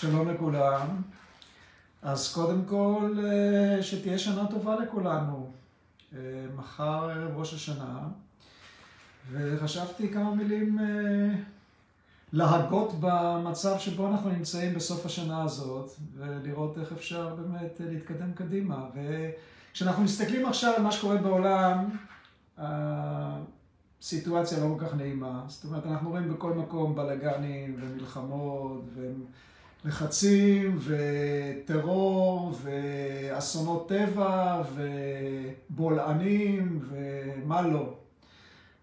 שלום לכולם. אז קודם כל, אה, שתהיה שנה טובה לכולנו. אה, מחר ערב ראש השנה, וחשבתי כמה מילים אה, להגות במצב שבו אנחנו נמצאים בסוף השנה הזאת, ולראות איך אפשר באמת להתקדם קדימה. וכשאנחנו מסתכלים עכשיו על מה שקורה בעולם, הסיטואציה לא כל כך נעימה. זאת אומרת, אנחנו רואים בכל מקום בלאגנים ומלחמות ולחצים וטרור ואסונות טבע ובולענים ומה לא.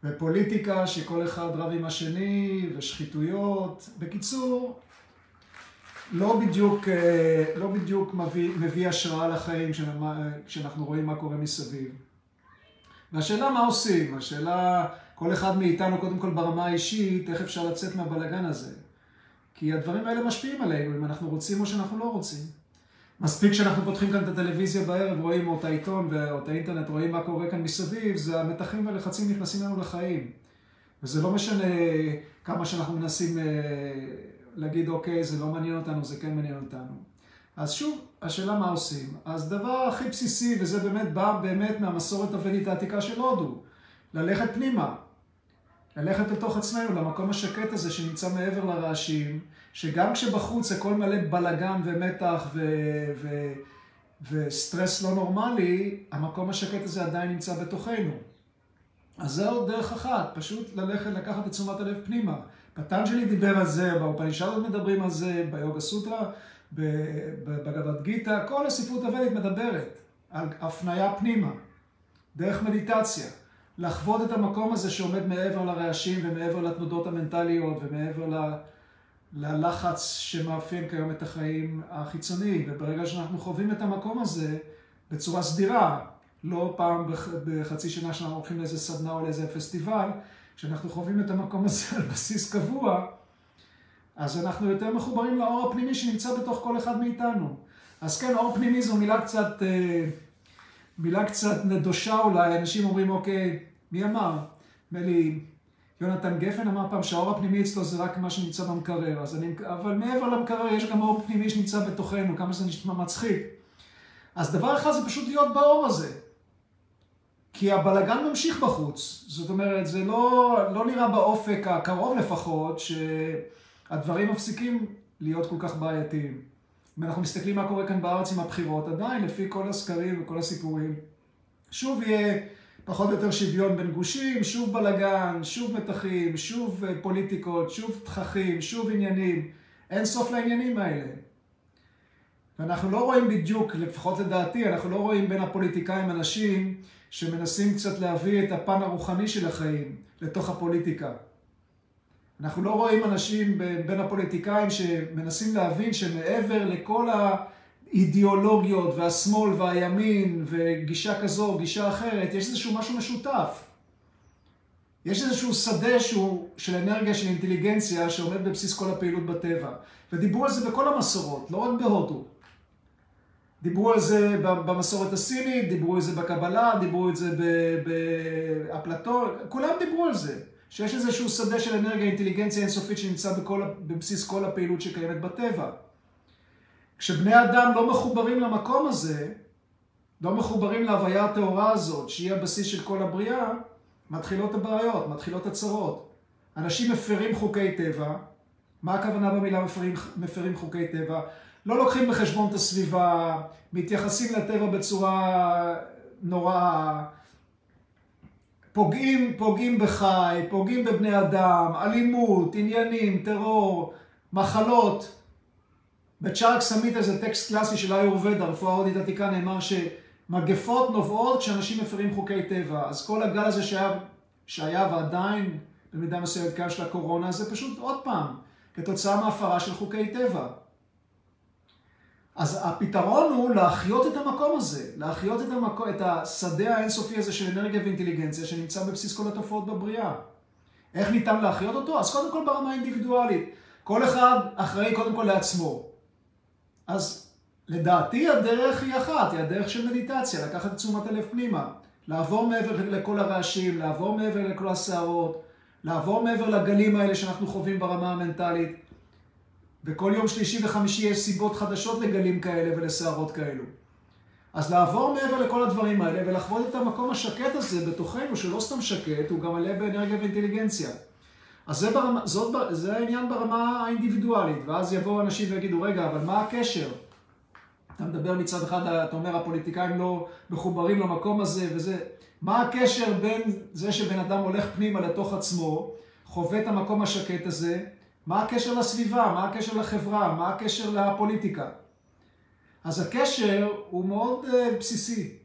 ופוליטיקה שכל אחד רב עם השני ושחיתויות. בקיצור, לא בדיוק, לא בדיוק מביא, מביא השראה לחיים כשאנחנו רואים מה קורה מסביב. והשאלה מה עושים, השאלה כל אחד מאיתנו קודם כל ברמה האישית, איך אפשר לצאת מהבלגן הזה. כי הדברים האלה משפיעים עלינו, אם אנחנו רוצים או שאנחנו לא רוצים. מספיק שאנחנו פותחים כאן את הטלוויזיה בערב, רואים או את העיתון או את האינטרנט, רואים מה קורה כאן מסביב, זה המתחים והלחצים נכנסים לנו לחיים. וזה לא משנה כמה שאנחנו מנסים להגיד, אוקיי, זה לא מעניין אותנו, זה כן מעניין אותנו. אז שוב, השאלה מה עושים. אז דבר הכי בסיסי, וזה באמת בא באמת מהמסורת הוודית העתיקה של הודו, ללכת פנימה. ללכת לתוך עצמנו, למקום השקט הזה שנמצא מעבר לרעשים, שגם כשבחוץ הכל מלא בלאגן ומתח ו... ו... וסטרס לא נורמלי, המקום השקט הזה עדיין נמצא בתוכנו. אז זה עוד דרך אחת, פשוט ללכת, לקחת את תשומת הלב פנימה. פטנג'לי דיבר על זה, באופנישדות מדברים על זה, ביוגה סוטרה, בגבד גיתא, כל הספרות הוודית מדברת על הפניה פנימה, דרך מדיטציה. לחוות את המקום הזה שעומד מעבר לרעשים ומעבר לתנודות המנטליות ומעבר ל... ללחץ שמאפיין כיום את החיים החיצוניים. וברגע שאנחנו חווים את המקום הזה בצורה סדירה, לא פעם בח... בחצי שנה שאנחנו הולכים לאיזה סדנה או לאיזה פסטיבל, כשאנחנו חווים את המקום הזה על בסיס קבוע, אז אנחנו יותר מחוברים לאור הפנימי שנמצא בתוך כל אחד מאיתנו. אז כן, אור פנימי זו מילה קצת... אה, מילה קצת נדושה אולי, אנשים אומרים, אוקיי, מי אמר? נדמה לי, יונתן גפן אמר פעם שהאור הפנימי אצלו זה רק מה שנמצא במקרר, אז אני, אבל מעבר למקרר יש גם אור פנימי שנמצא בתוכנו, כמה זה נשמע מצחיק. אז דבר אחד זה פשוט להיות באור הזה. כי הבלגן ממשיך בחוץ. זאת אומרת, זה לא, לא נראה באופק הקרוב לפחות, שהדברים מפסיקים להיות כל כך בעייתיים. אם אנחנו מסתכלים מה קורה כאן בארץ עם הבחירות, עדיין, לפי כל הסקרים וכל הסיפורים, שוב יהיה פחות או יותר שוויון בין גושים, שוב בלגן, שוב מתחים, שוב פוליטיקות, שוב תככים, שוב עניינים. אין סוף לעניינים האלה. ואנחנו לא רואים בדיוק, לפחות לדעתי, אנחנו לא רואים בין הפוליטיקאים אנשים שמנסים קצת להביא את הפן הרוחני של החיים לתוך הפוליטיקה. אנחנו לא רואים אנשים בין הפוליטיקאים שמנסים להבין שמעבר לכל האידיאולוגיות והשמאל והימין וגישה כזו או גישה אחרת, יש איזשהו משהו משותף. יש איזשהו שדה שהוא של אנרגיה, של אינטליגנציה, שעומד בבסיס כל הפעילות בטבע. ודיברו על זה בכל המסורות, לא רק בהודו. דיברו על זה במסורת הסינית, דיברו על זה בקבלה, דיברו על זה באפלטון, כולם דיברו על זה. שיש איזשהו שדה של אנרגיה, אינטליגנציה אינסופית שנמצא בכל, בבסיס כל הפעילות שקיימת בטבע. כשבני אדם לא מחוברים למקום הזה, לא מחוברים להוויה הטהורה הזאת, שהיא הבסיס של כל הבריאה, מתחילות הבעיות, מתחילות הצרות. אנשים מפרים חוקי טבע. מה הכוונה במילה מפרים, מפרים חוקי טבע? לא לוקחים בחשבון את הסביבה, מתייחסים לטבע בצורה נוראה, פוגעים, פוגעים בחי, פוגעים בבני אדם, אלימות, עניינים, טרור, מחלות. בצ'ארק סמית איזה טקסט קלאסי של איורבדה, רפואה הודית עתיקה, נאמר שמגפות נובעות כשאנשים מפרים חוקי טבע. אז כל הגל הזה שהיה, שהיה ועדיין במידה מסוימת קיים של הקורונה, זה פשוט עוד פעם, כתוצאה מהפרה של חוקי טבע. אז הפתרון הוא להחיות את המקום הזה, להחיות את, המקום, את השדה האינסופי הזה של אנרגיה ואינטליגנציה שנמצא בבסיס כל התופעות בבריאה. איך ניתן להחיות אותו? אז קודם כל ברמה האינדיבידואלית. כל אחד אחראי קודם כל לעצמו. אז לדעתי הדרך היא אחת, היא הדרך של מדיטציה, לקחת את תשומת הלב פנימה, לעבור מעבר לכל הרעשים, לעבור מעבר לכל הסערות, לעבור מעבר לגלים האלה שאנחנו חווים ברמה המנטלית, וכל יום שלישי וחמישי יש סיבות חדשות לגלים כאלה ולסערות כאלו. אז לעבור מעבר לכל הדברים האלה ולחוות את המקום השקט הזה בתוכנו, שלא סתם שקט, הוא גם מלא באנרגיה ואינטליגנציה. אז זה, ברמה, זאת, זה העניין ברמה האינדיבידואלית, ואז יבואו אנשים ויגידו, רגע, אבל מה הקשר? אתה מדבר מצד אחד, אתה אומר, הפוליטיקאים לא מחוברים למקום הזה וזה. מה הקשר בין זה שבן אדם הולך פנימה לתוך עצמו, חווה את המקום השקט הזה, מה הקשר לסביבה, מה הקשר לחברה, מה הקשר לפוליטיקה? אז הקשר הוא מאוד uh, בסיסי.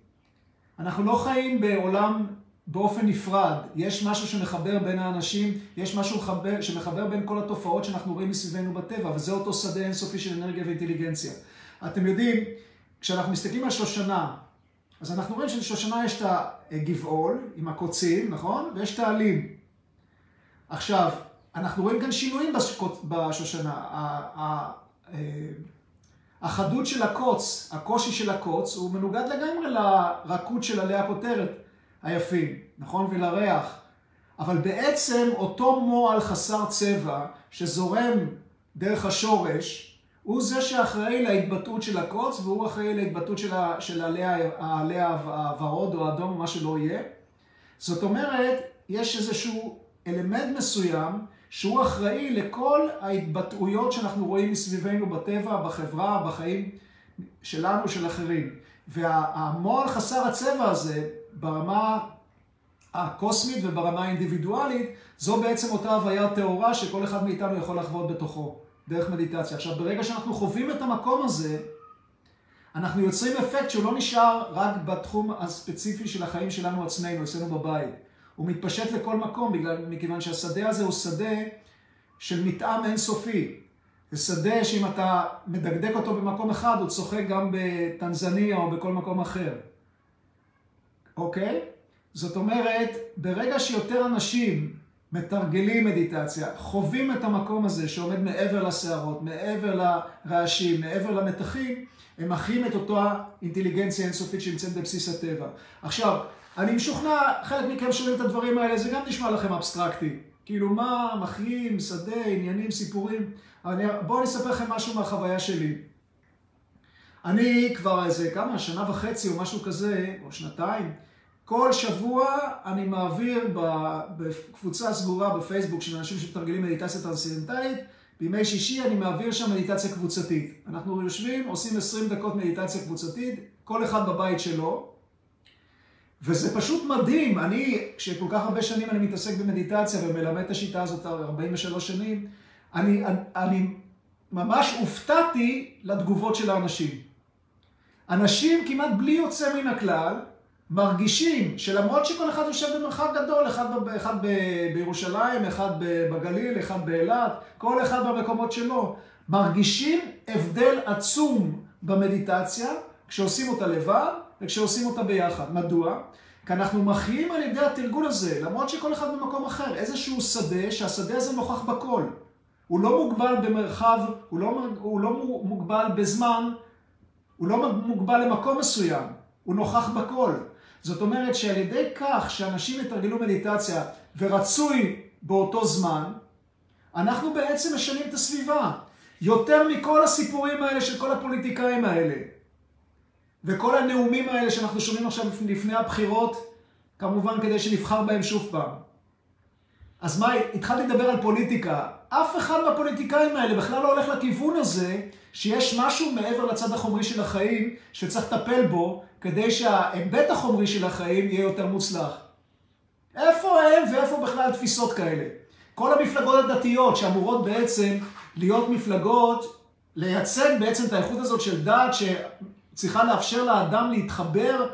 אנחנו לא חיים בעולם באופן נפרד. יש משהו שמחבר בין האנשים, יש משהו מחבר, שמחבר בין כל התופעות שאנחנו רואים מסביבנו בטבע, וזה אותו שדה אינסופי של אנרגיה ואינטליגנציה. אתם יודעים, כשאנחנו מסתכלים על שושנה, אז אנחנו רואים שלשושנה יש את הגבעול עם הקוצים, נכון? ויש את העלים. עכשיו, אנחנו רואים כאן שינויים בשושנה. אה, החדות של הקוץ, הקושי של הקוץ, הוא מנוגד לגמרי לרכות של עלי הכותרת היפים, נכון? ולריח. אבל בעצם אותו מועל חסר צבע שזורם דרך השורש, הוא זה שאחראי להתבטאות של הקוץ, והוא אחראי להתבטאות של, של העלי הוורוד או האדום או מה שלא יהיה. זאת אומרת, יש איזשהו אלמנט מסוים שהוא אחראי לכל ההתבטאויות שאנחנו רואים מסביבנו בטבע, בחברה, בחיים שלנו, של אחרים. והמועל חסר הצבע הזה, ברמה הקוסמית וברמה האינדיבידואלית, זו בעצם אותה הוויה טהורה שכל אחד מאיתנו יכול לחוות בתוכו, דרך מדיטציה. עכשיו, ברגע שאנחנו חווים את המקום הזה, אנחנו יוצרים אפקט שהוא לא נשאר רק בתחום הספציפי של החיים שלנו עצמנו, אצלנו בבית. הוא מתפשט לכל מקום, בגלל, מכיוון שהשדה הזה הוא שדה של מתאם אינסופי. זה שדה שאם אתה מדקדק אותו במקום אחד, הוא צוחק גם בטנזניה או בכל מקום אחר. אוקיי? זאת אומרת, ברגע שיותר אנשים מתרגלים מדיטציה, חווים את המקום הזה שעומד מעבר לסערות, מעבר לרעשים, מעבר למתחים, הם מכירים את אותה אינטליגנציה אינסופית שנמצאת בבסיס הטבע. עכשיו, אני משוכנע, חלק מכם שומעים את הדברים האלה, זה גם נשמע לכם אבסטרקטי. כאילו, מה, מחיים, שדה, עניינים, סיפורים. אני, בואו אני אספר לכם משהו מהחוויה שלי. אני כבר איזה כמה, שנה וחצי או משהו כזה, או שנתיים, כל שבוע אני מעביר בקבוצה סגורה בפייסבוק של אנשים שמתרגלים מדיטציה טרנסצנדנטלית, בימי שישי אני מעביר שם מדיטציה קבוצתית. אנחנו יושבים, עושים 20 דקות מדיטציה קבוצתית, כל אחד בבית שלו, וזה פשוט מדהים. אני, כשכל כך הרבה שנים אני מתעסק במדיטציה ומלמד את השיטה הזאת 43 שנים, אני, אני, אני ממש הופתעתי לתגובות של האנשים. אנשים כמעט בלי יוצא מן הכלל, מרגישים שלמרות שכל אחד יושב במרחק גדול, אחד, אחד בירושלים, אחד בגליל, אחד באילת, כל אחד במקומות שלו, מרגישים הבדל עצום במדיטציה, כשעושים אותה לבד וכשעושים אותה ביחד. מדוע? כי אנחנו מכריעים על ידי התרגול הזה, למרות שכל אחד במקום אחר, איזשהו שדה, שהשדה הזה נוכח בכל. הוא לא מוגבל במרחב, הוא לא, הוא לא מוגבל בזמן, הוא לא מוגבל למקום מסוים, הוא נוכח בכל. זאת אומרת שעל ידי כך שאנשים יתרגלו מדיטציה ורצוי באותו זמן, אנחנו בעצם משנים את הסביבה. יותר מכל הסיפורים האלה של כל הפוליטיקאים האלה. וכל הנאומים האלה שאנחנו שומעים עכשיו לפני הבחירות, כמובן כדי שנבחר בהם שוב פעם. אז מה, התחלתי לדבר על פוליטיקה. אף אחד מהפוליטיקאים האלה בכלל לא הולך לכיוון הזה, שיש משהו מעבר לצד החומרי של החיים, שצריך לטפל בו, כדי שההיבט החומרי של החיים יהיה יותר מוצלח. איפה הם ואיפה בכלל תפיסות כאלה? כל המפלגות הדתיות שאמורות בעצם להיות מפלגות, לייצג בעצם את האיכות הזאת של דת שצריכה לאפשר לאדם להתחבר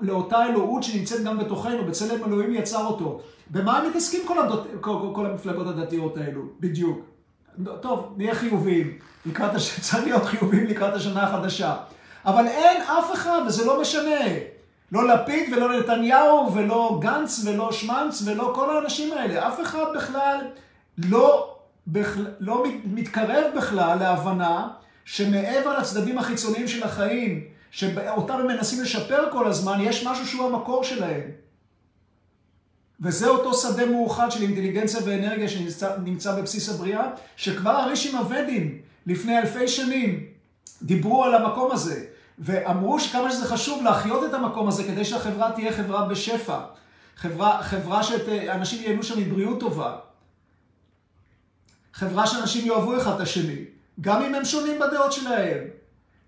לאותה אלוהות שנמצאת גם בתוכנו, בצלם אלוהים יצר אותו. במה הם מתעסקים כל, הדות, כל, כל, כל המפלגות הדתיות האלו, בדיוק? טוב, נהיה חיוביים, לקראת הש... צריך להיות חיוביים לקראת השנה החדשה. אבל אין אף אחד, וזה לא משנה. לא לפיד ולא נתניהו ולא גנץ ולא שמנץ ולא כל האנשים האלה. אף אחד בכלל לא, בכ... לא מתקרב בכלל להבנה שמעבר לצדדים החיצוניים של החיים, שאותם הם מנסים לשפר כל הזמן, יש משהו שהוא המקור שלהם. וזה אותו שדה מאוחד של אינטליגנציה ואנרגיה שנמצא בבסיס הבריאה, שכבר הרישים הוודים לפני אלפי שנים דיברו על המקום הזה, ואמרו שכמה שזה חשוב להחיות את המקום הזה כדי שהחברה תהיה חברה בשפע, חברה, חברה שאנשים ייהנו שם מבריאות טובה, חברה שאנשים יאהבו אחד את השני, גם אם הם שונים בדעות שלהם.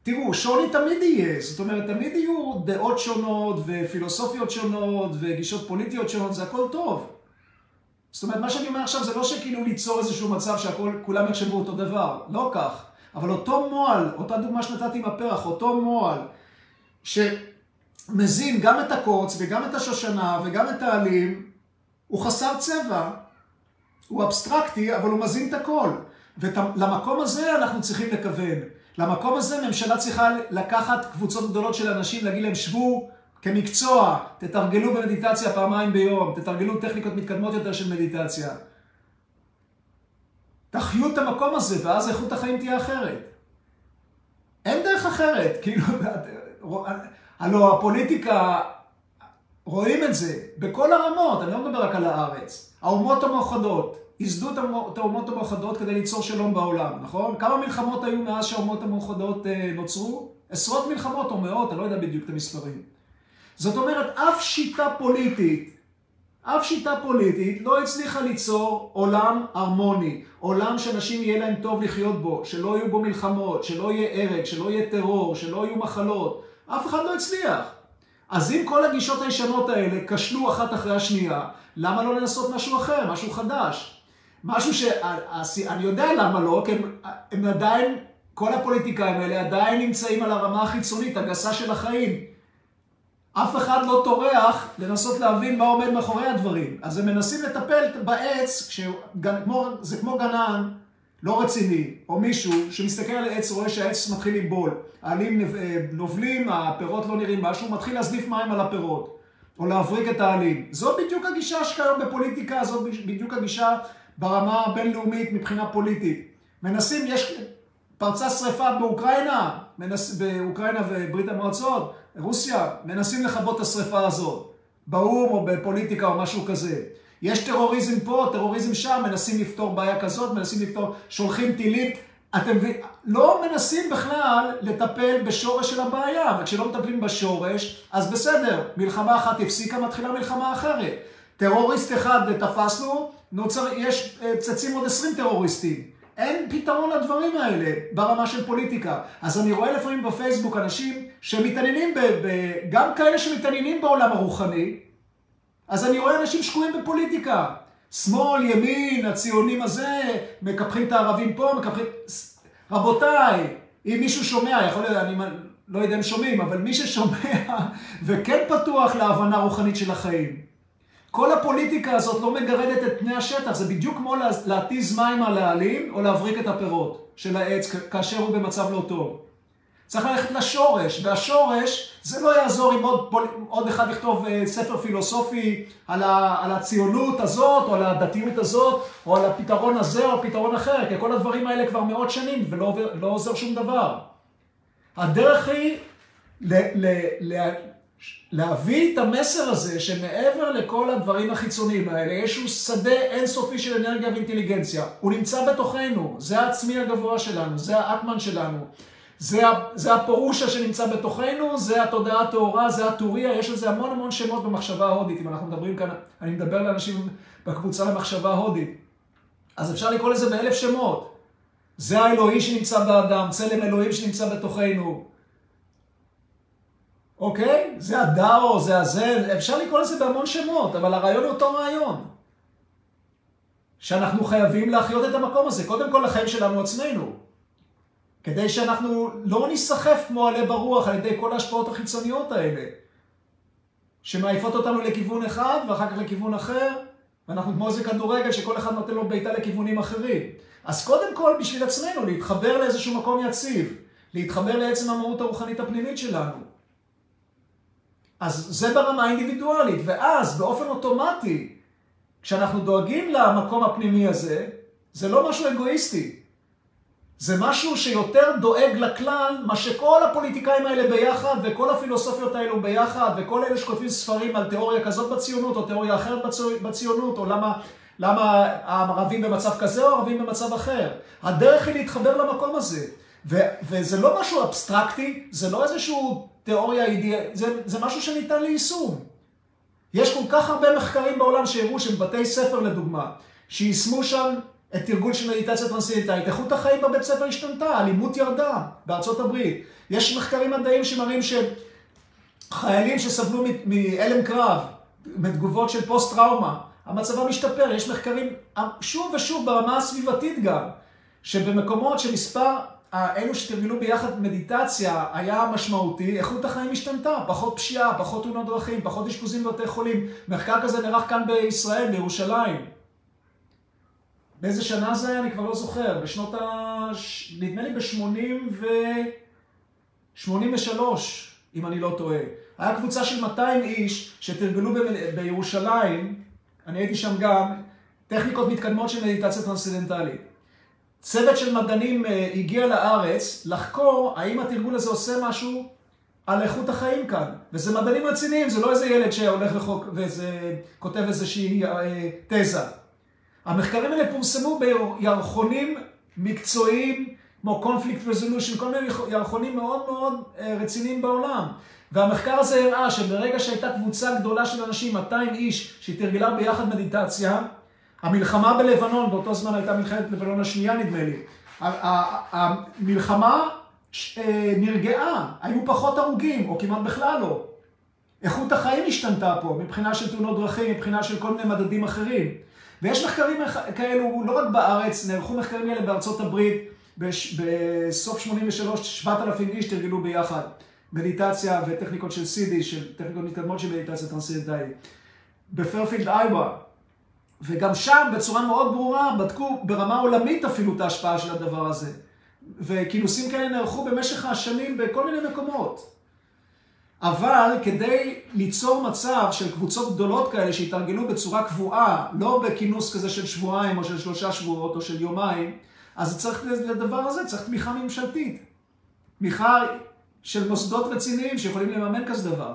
תראו, שוני תמיד יהיה, זאת אומרת, תמיד יהיו דעות שונות ופילוסופיות שונות וגישות פוליטיות שונות, זה הכל טוב. זאת אומרת, מה שאני אומר עכשיו זה לא שכאילו ליצור איזשהו מצב שכולם יחשבו אותו דבר, לא כך. אבל אותו מועל, אותה דוגמה שנתתי עם הפרח, אותו מועל, שמזין גם את הקוץ וגם את השושנה וגם את העלים, הוא חסר צבע, הוא אבסטרקטי, אבל הוא מזין את הכל. ולמקום הזה אנחנו צריכים לכוון. למקום הזה ממשלה צריכה לקחת קבוצות גדולות של אנשים, להגיד להם, שבו כמקצוע, תתרגלו במדיטציה פעמיים ביום, תתרגלו טכניקות מתקדמות יותר של מדיטציה. תחיו את המקום הזה, ואז איכות החיים תהיה אחרת. אין דרך אחרת, כאילו, הלוא הפוליטיקה, רואים את זה בכל הרמות, אני לא מדבר רק על הארץ. האומות המאוחדות, ייסדו את האומות המאוחדות כדי ליצור שלום בעולם, נכון? כמה מלחמות היו מאז שהאומות המאוחדות אה, נוצרו? עשרות מלחמות או מאות, אני לא יודע בדיוק את המספרים. זאת אומרת, אף שיטה פוליטית, אף שיטה פוליטית לא הצליחה ליצור עולם הרמוני, עולם שאנשים יהיה להם טוב לחיות בו, שלא יהיו בו מלחמות, שלא יהיה הרג, שלא יהיה טרור, שלא יהיו מחלות. אף אחד לא הצליח. אז אם כל הגישות הישנות האלה כשלו אחת אחרי השנייה, למה לא לנסות משהו אחר, משהו חדש? משהו שאני יודע למה לא, כי הם, הם עדיין, כל הפוליטיקאים האלה עדיין נמצאים על הרמה החיצונית, הגסה של החיים. אף אחד לא טורח לנסות להבין מה עומד מאחורי הדברים. אז הם מנסים לטפל בעץ, זה כמו גנן לא רציני, או מישהו שמסתכל על העץ, רואה שהעץ מתחיל לבול. העלים נובלים, הפירות לא נראים משהו, מתחיל להזליף מים על הפירות, או להבריק את העלים. זו בדיוק הגישה שקיימת בפוליטיקה, זו בדיוק הגישה ברמה הבינלאומית מבחינה פוליטית. מנסים, יש, פרצה שריפה באוקראינה, מנס, באוקראינה וברית המועצות, רוסיה, מנסים לכבות את השריפה הזאת, באו"ם או בפוליטיקה או משהו כזה. יש טרוריזם פה, טרוריזם שם, מנסים לפתור בעיה כזאת, מנסים לפתור, שולחים טילים. אתם לא מנסים בכלל לטפל בשורש של הבעיה, וכשלא מטפלים בשורש, אז בסדר, מלחמה אחת הפסיקה, מתחילה מלחמה אחרת. טרוריסט אחד תפסנו, נוצר, יש, אה, צצים עוד 20 טרוריסטים. אין פתרון לדברים האלה ברמה של פוליטיקה. אז אני רואה לפעמים בפייסבוק אנשים שמתעניינים, ב, ב, גם כאלה שמתעניינים בעולם הרוחני, אז אני רואה אנשים שקועים בפוליטיקה. שמאל, ימין, הציונים הזה, מקפחים את הערבים פה, מקפחים... רבותיי, אם מישהו שומע, יכול להיות, אני לא יודע אם שומעים, אבל מי ששומע וכן פתוח להבנה רוחנית של החיים, כל הפוליטיקה הזאת לא מגרדת את פני השטח, זה בדיוק כמו להתיז מים על העלים או להבריק את הפירות של העץ כאשר הוא במצב לא טוב. צריך ללכת לשורש, והשורש, זה לא יעזור אם עוד, עוד אחד יכתוב uh, ספר פילוסופי על, ה, על הציונות הזאת, או על הדתיות הזאת, או על הפתרון הזה או הפתרון אחר, כי כל הדברים האלה כבר מאות שנים ולא לא עוזר שום דבר. הדרך היא ל, ל, ל, להביא את המסר הזה שמעבר לכל הדברים החיצוניים האלה, יש איזשהו שדה אינסופי של אנרגיה ואינטליגנציה. הוא נמצא בתוכנו, זה העצמי הגבוה שלנו, זה האטמן שלנו. זה, זה הפורושה שנמצא בתוכנו, זה התודעה הטהורה, זה הטוריה, יש לזה המון המון שמות במחשבה ההודית. אם אנחנו מדברים כאן, אני מדבר לאנשים בקבוצה למחשבה ההודית. אז אפשר לקרוא לזה באלף שמות. זה האלוהי שנמצא באדם, צלם אלוהים שנמצא בתוכנו. אוקיי? זה הדאו, זה הזה, אפשר לקרוא לזה בהמון שמות, אבל הרעיון הוא אותו רעיון. שאנחנו חייבים להחיות את המקום הזה, קודם כל לחיים שלנו עצמנו. כדי שאנחנו לא ניסחף כמו עלה ברוח על ידי כל ההשפעות החיצוניות האלה, שמעיפות אותנו לכיוון אחד ואחר כך לכיוון אחר, ואנחנו כמו איזה כדורגל שכל אחד נותן לו בעיטה לכיוונים אחרים. אז קודם כל בשביל עצמנו להתחבר לאיזשהו מקום יציב, להתחבר לעצם המהות הרוחנית הפנימית שלנו. אז זה ברמה האינדיבידואלית, ואז באופן אוטומטי, כשאנחנו דואגים למקום הפנימי הזה, זה לא משהו אגואיסטי. זה משהו שיותר דואג לכלל, מה שכל הפוליטיקאים האלה ביחד, וכל הפילוסופיות האלו ביחד, וכל אלה שכותבים ספרים על תיאוריה כזאת בציונות, או תיאוריה אחרת בציונות, או למה, למה הערבים במצב כזה או ערבים במצב אחר. הדרך היא להתחבר למקום הזה. ו, וזה לא משהו אבסטרקטי, זה לא איזשהו תיאוריה אידיאלית, זה, זה משהו שניתן ליישום. יש כל כך הרבה מחקרים בעולם שהראו שבתי ספר לדוגמה, שיישמו שם את תרגול של מדיטציה טרנסינטאית, איכות החיים בבית ספר השתנתה, האלימות ירדה בארצות הברית. יש מחקרים מדעיים שמראים שחיילים שסבלו מהלם קרב, מתגובות של פוסט-טראומה, המצב משתפר. יש מחקרים שוב ושוב ברמה הסביבתית גם, שבמקומות שמספר אלו שתרגלו ביחד מדיטציה היה משמעותי, איכות החיים השתנתה, פחות פשיעה, פחות תאונות דרכים, פחות אשפוזים בבתי חולים. מחקר כזה נערך כאן בישראל, בירושלים. באיזה שנה זה היה? אני כבר לא זוכר. בשנות ה... נדמה לי ב-80 ו... 83, אם אני לא טועה. היה קבוצה של 200 איש שתרגלו ב... בירושלים, אני הייתי שם גם, טכניקות מתקדמות של מדיטציה טרנסצנדנטלית. צוות של מדענים אה, הגיע לארץ לחקור האם התרגול הזה עושה משהו על איכות החיים כאן. וזה מדענים רציניים, זה לא איזה ילד שהולך לחוק וכותב איזושהי אה, תזה. המחקרים האלה פורסמו בירחונים מקצועיים, כמו Conflict Resolution, כל מיני ירחונים מאוד מאוד אה, רציניים בעולם. והמחקר הזה הראה שברגע שהייתה קבוצה גדולה של אנשים, 200 איש, שתרגלה ביחד מדיטציה, המלחמה בלבנון, באותו זמן הייתה מלחמת לבנון השנייה נדמה לי, המלחמה אה, נרגעה, היו פחות הרוגים, או כמעט בכלל לא. איכות החיים השתנתה פה, מבחינה של תאונות דרכים, מבחינה של כל מיני מדדים אחרים. ויש מחקרים כאלו, לא רק בארץ, נערכו מחקרים כאלה בארצות הברית, בסוף 83, 7,000 איש תרגלו ביחד מדיטציה וטכניקות של סידי, של טכניקות מתקדמות של מדיטציה טרנסצנדנטלית. בפרפילד איווה, וגם שם בצורה מאוד ברורה בדקו ברמה עולמית אפילו את ההשפעה של הדבר הזה. וכינוסים כאלה נערכו במשך השנים בכל מיני מקומות. אבל כדי ליצור מצב של קבוצות גדולות כאלה שהתארגנו בצורה קבועה, לא בכינוס כזה של שבועיים או של שלושה שבועות או של יומיים, אז צריך לדבר הזה, צריך תמיכה ממשלתית. תמיכה של מוסדות רציניים שיכולים לממן כזה דבר.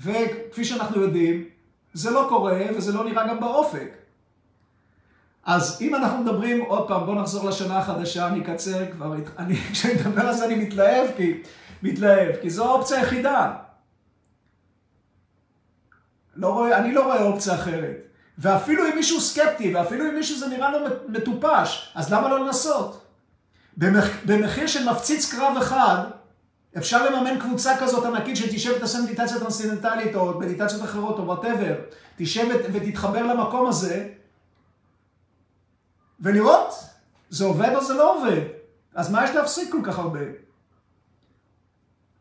וכפי שאנחנו יודעים, זה לא קורה וזה לא נראה גם באופק. אז אם אנחנו מדברים, עוד פעם, בואו נחזור לשנה החדשה, אני אקצר כבר, אני, כשאני מדבר על זה אני מתלהב, כי, מתלהב, כי זו האופציה היחידה. לא רואה, אני לא רואה אופציה אחרת. ואפילו אם מישהו סקפטי, ואפילו אם מישהו זה נראה לו מטופש, אז למה לא לנסות? במח, במחיר של מפציץ קרב אחד, אפשר לממן קבוצה כזאת ענקית שתשב ותעשה מדיטציה טרנסצנדנטלית, או מדיטציות אחרות, או whatever, תשב ותתחבר למקום הזה, ולראות, זה עובד או זה לא עובד. אז מה יש להפסיד כל כך הרבה?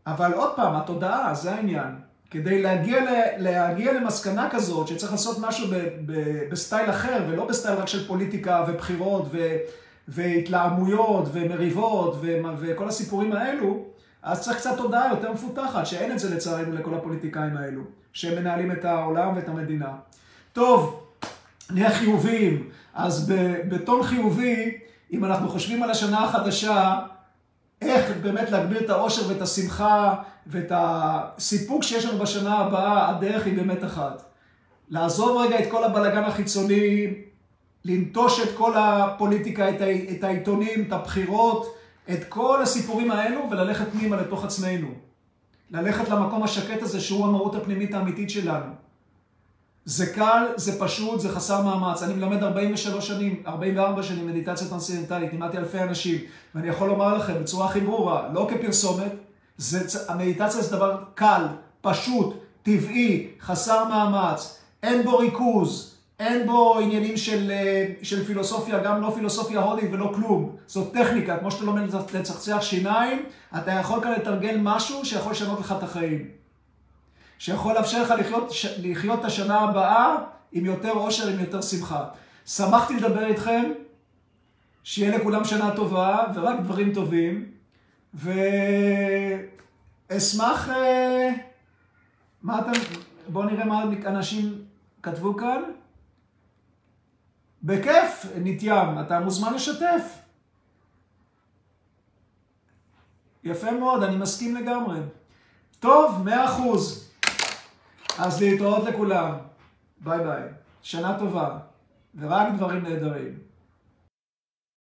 אבל עוד פעם, התודעה, זה העניין. כדי להגיע, להגיע למסקנה כזאת, שצריך לעשות משהו ב, ב, בסטייל אחר, ולא בסטייל רק של פוליטיקה ובחירות ו, והתלהמויות ומריבות ו, וכל הסיפורים האלו, אז צריך קצת תודעה יותר מפותחת, שאין את זה לצערנו לכל הפוליטיקאים האלו, שהם מנהלים את העולם ואת המדינה. טוב, נהיה חיוביים. אז בטון חיובי, אם אנחנו חושבים על השנה החדשה, איך באמת להגביר את האושר ואת השמחה ואת הסיפוק שיש לנו בשנה הבאה, הדרך היא באמת אחת. לעזוב רגע את כל הבלגן החיצוני, לנטוש את כל הפוליטיקה, את העיתונים, את הבחירות, את כל הסיפורים האלו וללכת פנימה לתוך עצמנו. ללכת למקום השקט הזה שהוא המהות הפנימית האמיתית שלנו. זה קל, זה פשוט, זה חסר מאמץ. אני מלמד 43 שנים, 44 שנים מדיטציה טרנסצנדנטלית, לימדתי אלפי אנשים, ואני יכול לומר לכם בצורה הכי ברורה, לא כפרסומת, זה, המדיטציה זה דבר קל, פשוט, טבעי, חסר מאמץ, אין בו ריכוז, אין בו עניינים של, אה, של פילוסופיה, גם לא פילוסופיה הודית ולא כלום. זאת טכניקה, כמו שאתה לומד לצחצח שיניים, אתה יכול כאן לתרגל משהו שיכול לשנות לך את החיים. שיכול לאפשר לך לחיות, לחיות את השנה הבאה עם יותר אושר, עם יותר שמחה. שמחתי לדבר איתכם, שיהיה לכולם שנה טובה ורק דברים טובים, ואשמח, אה, מה אתם, בואו נראה מה אנשים כתבו כאן. בכיף, ניתיים, אתה מוזמן לשתף. יפה מאוד, אני מסכים לגמרי. טוב, מאה אחוז. אז להתראות לכולם. ביי ביי. שנה טובה. ורק דברים נהדרים.